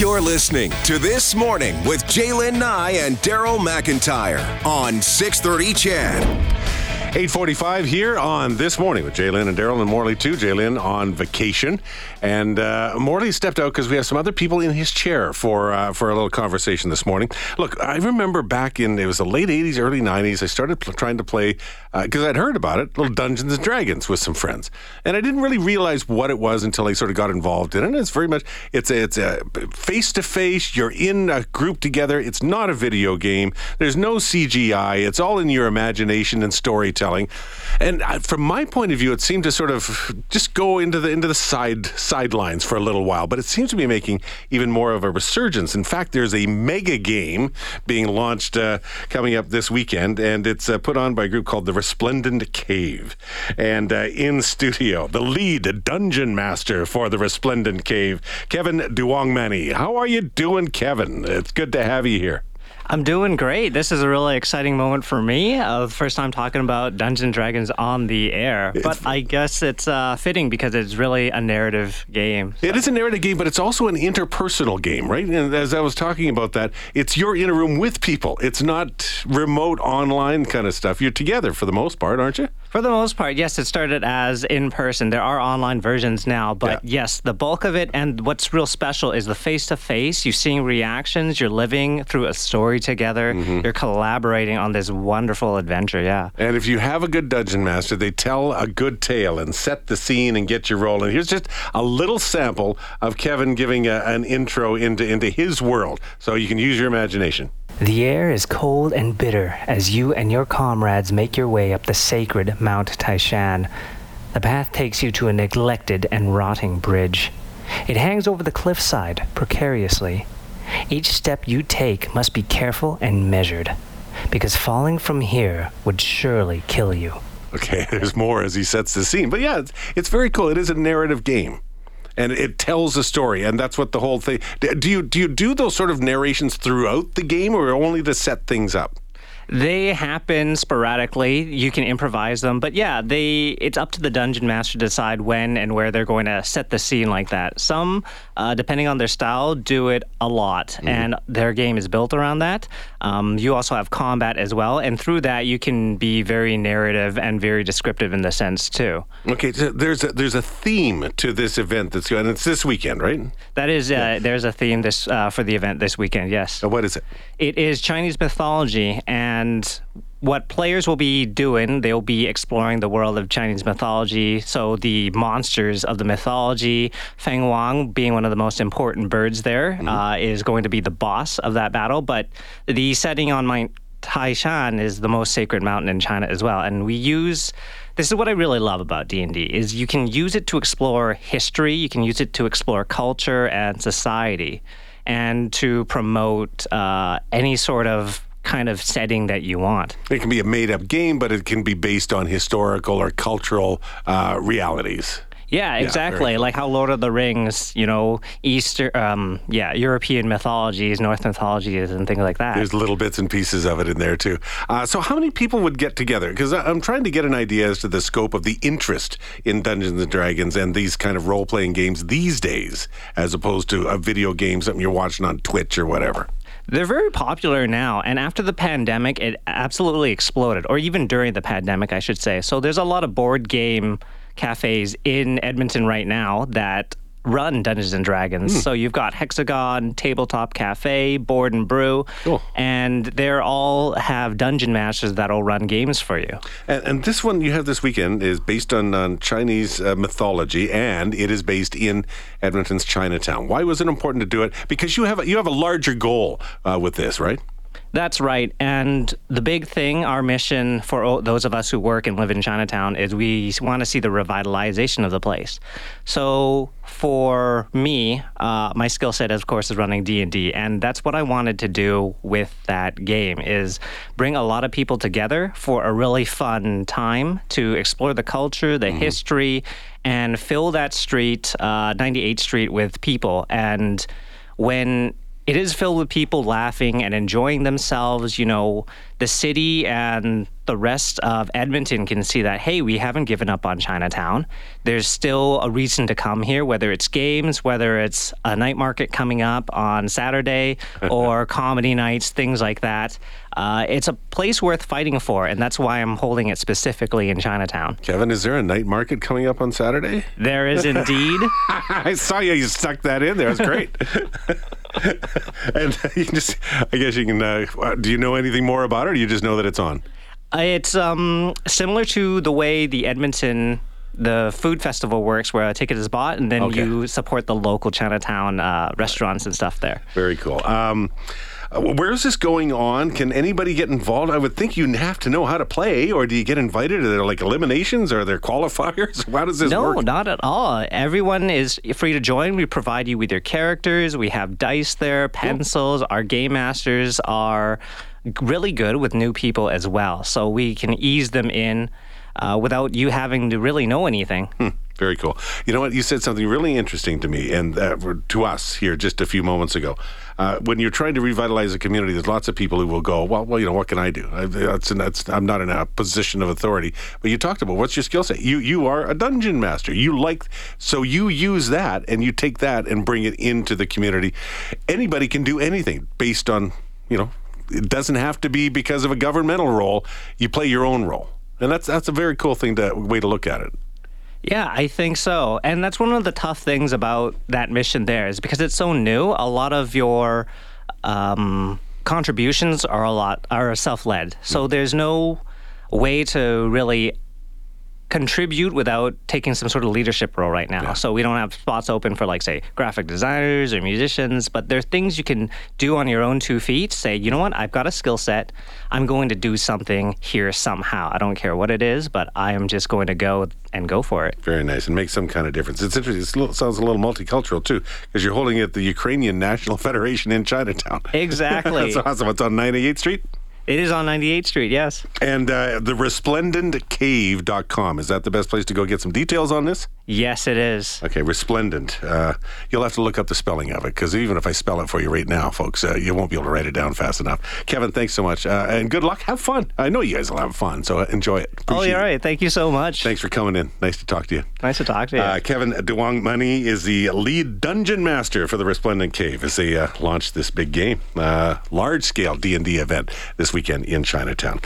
You're listening to This Morning with Jaylen Nye and Daryl McIntyre on 630 CHED. 845 here on This Morning with Jaylen and Daryl and Morley too. Jaylen on vacation. And uh, Morley stepped out because we have some other people in his chair for uh, for a little conversation this morning. Look, I remember back in, it was the late 80s, early 90s, I started pl- trying to play, because uh, I'd heard about it, little Dungeons and Dragons with some friends. And I didn't really realize what it was until I sort of got involved in it. And it's very much, it's a, it's a face-to-face, you're in a group together. It's not a video game. There's no CGI. It's all in your imagination and storytelling storytelling. And from my point of view, it seemed to sort of just go into the into the side sidelines for a little while. But it seems to be making even more of a resurgence. In fact, there's a mega game being launched uh, coming up this weekend, and it's uh, put on by a group called the Resplendent Cave. And uh, in studio, the lead dungeon master for the Resplendent Cave, Kevin Douangmany. How are you doing, Kevin? It's good to have you here. I'm doing great. This is a really exciting moment for me. Uh, first time talking about Dungeons Dragons on the air. But it's, I guess it's uh, fitting because it's really a narrative game. So. It is a narrative game, but it's also an interpersonal game, right? And as I was talking about that, it's you're in a room with people. It's not remote online kind of stuff. You're together for the most part, aren't you? For the most part, yes, it started as in person. There are online versions now, but yeah. yes, the bulk of it and what's real special is the face to face. You're seeing reactions, you're living through a story together, mm-hmm. you're collaborating on this wonderful adventure, yeah. And if you have a good dungeon master, they tell a good tale and set the scene and get you rolling. Here's just a little sample of Kevin giving a, an intro into, into his world, so you can use your imagination. The air is cold and bitter as you and your comrades make your way up the sacred Mount Taishan. The path takes you to a neglected and rotting bridge. It hangs over the cliffside precariously. Each step you take must be careful and measured, because falling from here would surely kill you. Okay, there's more as he sets the scene. But yeah, it's, it's very cool. It is a narrative game and it tells a story, and that's what the whole thing. Do you do you do those sort of narrations throughout the game, or only to set things up? They happen sporadically. You can improvise them, but yeah, they it's up to the dungeon master to decide when and where they're going to set the scene like that. Some, uh, depending on their style, do it a lot, mm-hmm. and their game is built around that. Um, you also have combat as well, and through that, you can be very narrative and very descriptive in the sense too. Okay, so there's a, there's a theme to this event that's going. It's this weekend, right? That is, uh, yeah. there's a theme this uh, for the event this weekend. Yes. Uh, what is it? It is Chinese mythology and and what players will be doing, they'll be exploring the world of Chinese mythology. So the monsters of the mythology, Fenghuang being one of the most important birds there, mm-hmm. uh, is going to be the boss of that battle. But the setting on Mount Taishan is the most sacred mountain in China as well, and we use. This is what I really love about D&D is you can use it to explore history, you can use it to explore culture and society, and to promote uh, any sort of kind of setting that you want. It can be a made up game, but it can be based on historical or cultural uh, realities. Yeah, exactly. Yeah, like how Lord of the Rings, you know, Easter, um, yeah, European mythologies, Norse mythologies, and things like that. There's little bits and pieces of it in there too. Uh, so, how many people would get together? Because I'm trying to get an idea as to the scope of the interest in Dungeons and Dragons and these kind of role playing games these days, as opposed to a video game, something you're watching on Twitch or whatever. They're very popular now. And after the pandemic, it absolutely exploded, or even during the pandemic, I should say. So there's a lot of board game cafes in Edmonton right now that run Dungeons and Dragons. Mm. So you've got Hexagon, Tabletop Cafe, Board and Brew, cool. and they're all have dungeon masters that'll run games for you. And, and this one you have this weekend is based on, on Chinese uh, mythology, and it is based in Edmonton's Chinatown. Why was it important to do it? Because you have a, you have a larger goal uh, with this, right? That's right. And the big thing, our mission for those of us who work and live in Chinatown is we want to see the revitalization of the place. So for me, uh, my skill set, of course, is running D&D. And that's what I wanted to do with that game is bring a lot of people together for a really fun time to explore the culture, the mm-hmm. history, and fill that street, uh, 98th Street, with people. And when it is filled with people laughing and enjoying themselves. You know, the city and the rest of Edmonton can see that, hey, we haven't given up on Chinatown. There's still a reason to come here, whether it's games, whether it's a night market coming up on Saturday or comedy nights, things like that. Uh, it's a place worth fighting for, and that's why I'm holding it specifically in Chinatown. Kevin, is there a night market coming up on Saturday? There is indeed. I saw you. You stuck that in there. It was great. and you just, I guess you can. Uh, do you know anything more about it, or do you just know that it's on? It's um, similar to the way the Edmonton the food festival works, where a ticket is bought, and then Okay. you support the local Chinatown uh, restaurants and stuff there. Very cool. Um, uh, where is this going on? Can anybody get involved? I would think you have to know how to play, or do you get invited? Are there like eliminations? Are there qualifiers? How does this No, work? No, not at all. Everyone is free to join. We provide you with your characters. We have dice there, pencils. Our game masters are really good with new people as well, so we can ease them in uh, without you having to really know anything. Very cool. You know what? You said something really interesting to me and uh, to us here just a few moments ago. Uh, when you're trying to revitalize a community, there's lots of people who will go, well, well, you know, what can I do? I, that's, that's, I'm not in a position of authority. But you talked about what's your skill set? You you are a dungeon master. You like so you use that and you take that and bring it into the community. Anybody can do anything based on you know. It doesn't have to be because of a governmental role. You play your own role, and that's that's a very cool thing to way to look at it. Yeah, I think so. And that's one of the tough things about that mission there is because it's so new, a lot of your um, contributions are a lot are self-led. So there's no way to really contribute without taking some sort of leadership role right now. So we don't have spots open for like say graphic designers or musicians, but there are things you can do on your own two feet. Say, you know what, I've got a skill set. I'm going to do something here somehow. I don't care what it is, but I am just going to go and go for it. Very nice, and make some kind of difference. It's interesting. It's a little, sounds a little multicultural too, because you're holding it at the Ukrainian National Federation in Chinatown. Exactly. That's awesome. It's on 98th Street. It is on 98th Street, yes. And uh, the resplendentcave.com. Is that the best place to go get some details on this? Yes, it is. Okay, resplendent. Uh, you'll have to look up the spelling of it because even if I spell it for you right now, folks, uh, you won't be able to write it down fast enough. Kevin, thanks so much. Uh, and good luck. Have fun. I know you guys will have fun, so enjoy it. Oh, you're right. Thank you so much. Thanks for coming in. Nice to talk to you. Nice to talk to you. Uh, Kevin Douangmany is the lead dungeon master for the Resplendent Cave as they uh, launch this big game, uh, large scale D and D event this weekend in Chinatown.